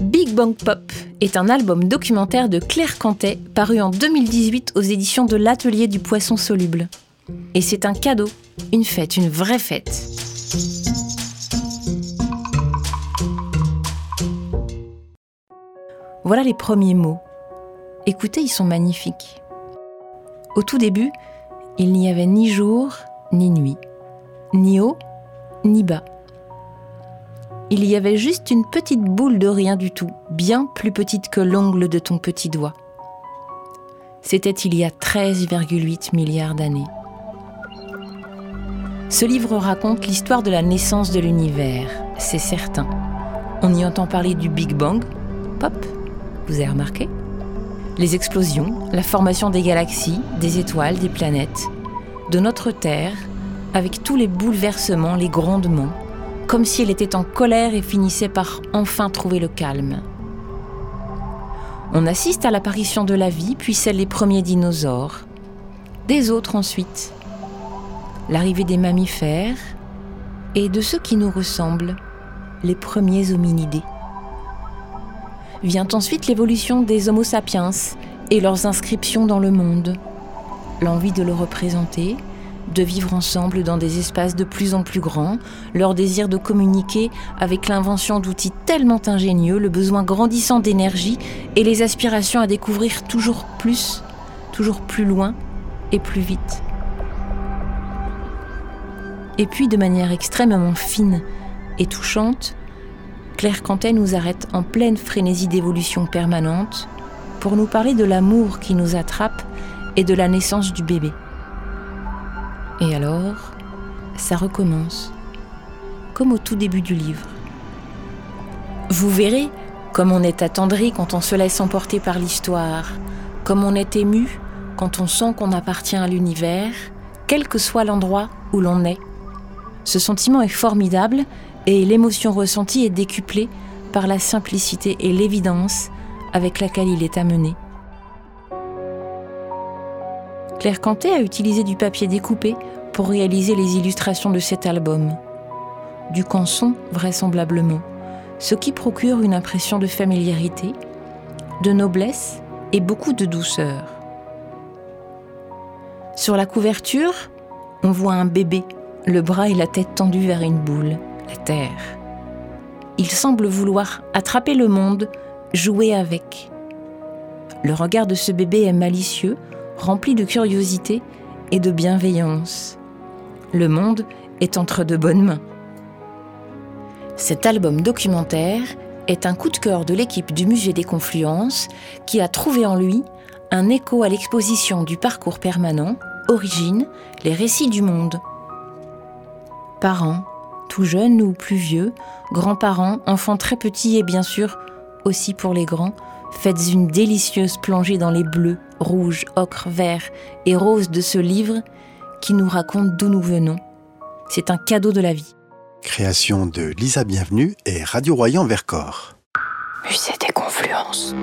Big Bang Pop est un album documentaire de Claire Cantet paru en 2018 aux éditions de l'Atelier du Poisson Soluble. Et c'est un cadeau, une fête, une vraie fête. Voilà les premiers mots. Écoutez, ils sont magnifiques. Au tout début, il n'y avait ni jour ni nuit, ni haut ni bas. Il y avait juste une petite boule de rien du tout, bien plus petite que l'ongle de ton petit doigt. C'était il y a 13,8 milliards d'années. Ce livre raconte l'histoire de la naissance de l'univers, c'est certain. On y entend parler du Big Bang, pop, vous avez remarqué? Les explosions, la formation des galaxies, des étoiles, des planètes, de notre Terre, avec tous les bouleversements, les grondements, comme si elle était en colère et finissait par enfin trouver le calme. On assiste à l'apparition de la vie, puis celle des premiers dinosaures, des autres ensuite, l'arrivée des mammifères et de ceux qui nous ressemblent, les premiers hominidés. Vient ensuite l'évolution des Homo sapiens et leurs inscriptions dans le monde, l'envie de le représenter, de vivre ensemble dans des espaces de plus en plus grands, leur désir de communiquer avec l'invention d'outils tellement ingénieux, le besoin grandissant d'énergie et les aspirations à découvrir toujours plus, toujours plus loin et plus vite. Et puis de manière extrêmement fine et touchante, Claire Cantet nous arrête en pleine frénésie d'évolution permanente pour nous parler de l'amour qui nous attrape et de la naissance du bébé. Et alors, ça recommence, comme au tout début du livre. Vous verrez comme on est attendri quand on se laisse emporter par l'histoire, comme on est ému quand on sent qu'on appartient à l'univers, quel que soit l'endroit où l'on est. Ce sentiment est formidable et l'émotion ressentie est décuplée par la simplicité et l'évidence avec laquelle il est amené. Claire Cantet a utilisé du papier découpé pour réaliser les illustrations de cet album. Du canson, vraisemblablement, ce qui procure une impression de familiarité, de noblesse et beaucoup de douceur. Sur la couverture, on voit un bébé, le bras et la tête tendus vers une boule, la terre. Il semble vouloir attraper le monde, jouer avec. Le regard de ce bébé est malicieux, rempli de curiosité et de bienveillance. Le monde est entre de bonnes mains. Cet album documentaire est un coup de cœur de l'équipe du Musée des Confluences qui a trouvé en lui un écho à l'exposition du parcours permanent Origine, les récits du monde. Parents, tout jeunes ou plus vieux, grands-parents, enfants très petits et bien sûr aussi pour les grands, faites une délicieuse plongée dans les bleus, rouges, ocre, verts et roses de ce livre qui nous raconte d'où nous venons. C'est un cadeau de la vie. Création de Lisa Bienvenue et Radio Royan Vercors. Musée des Confluences.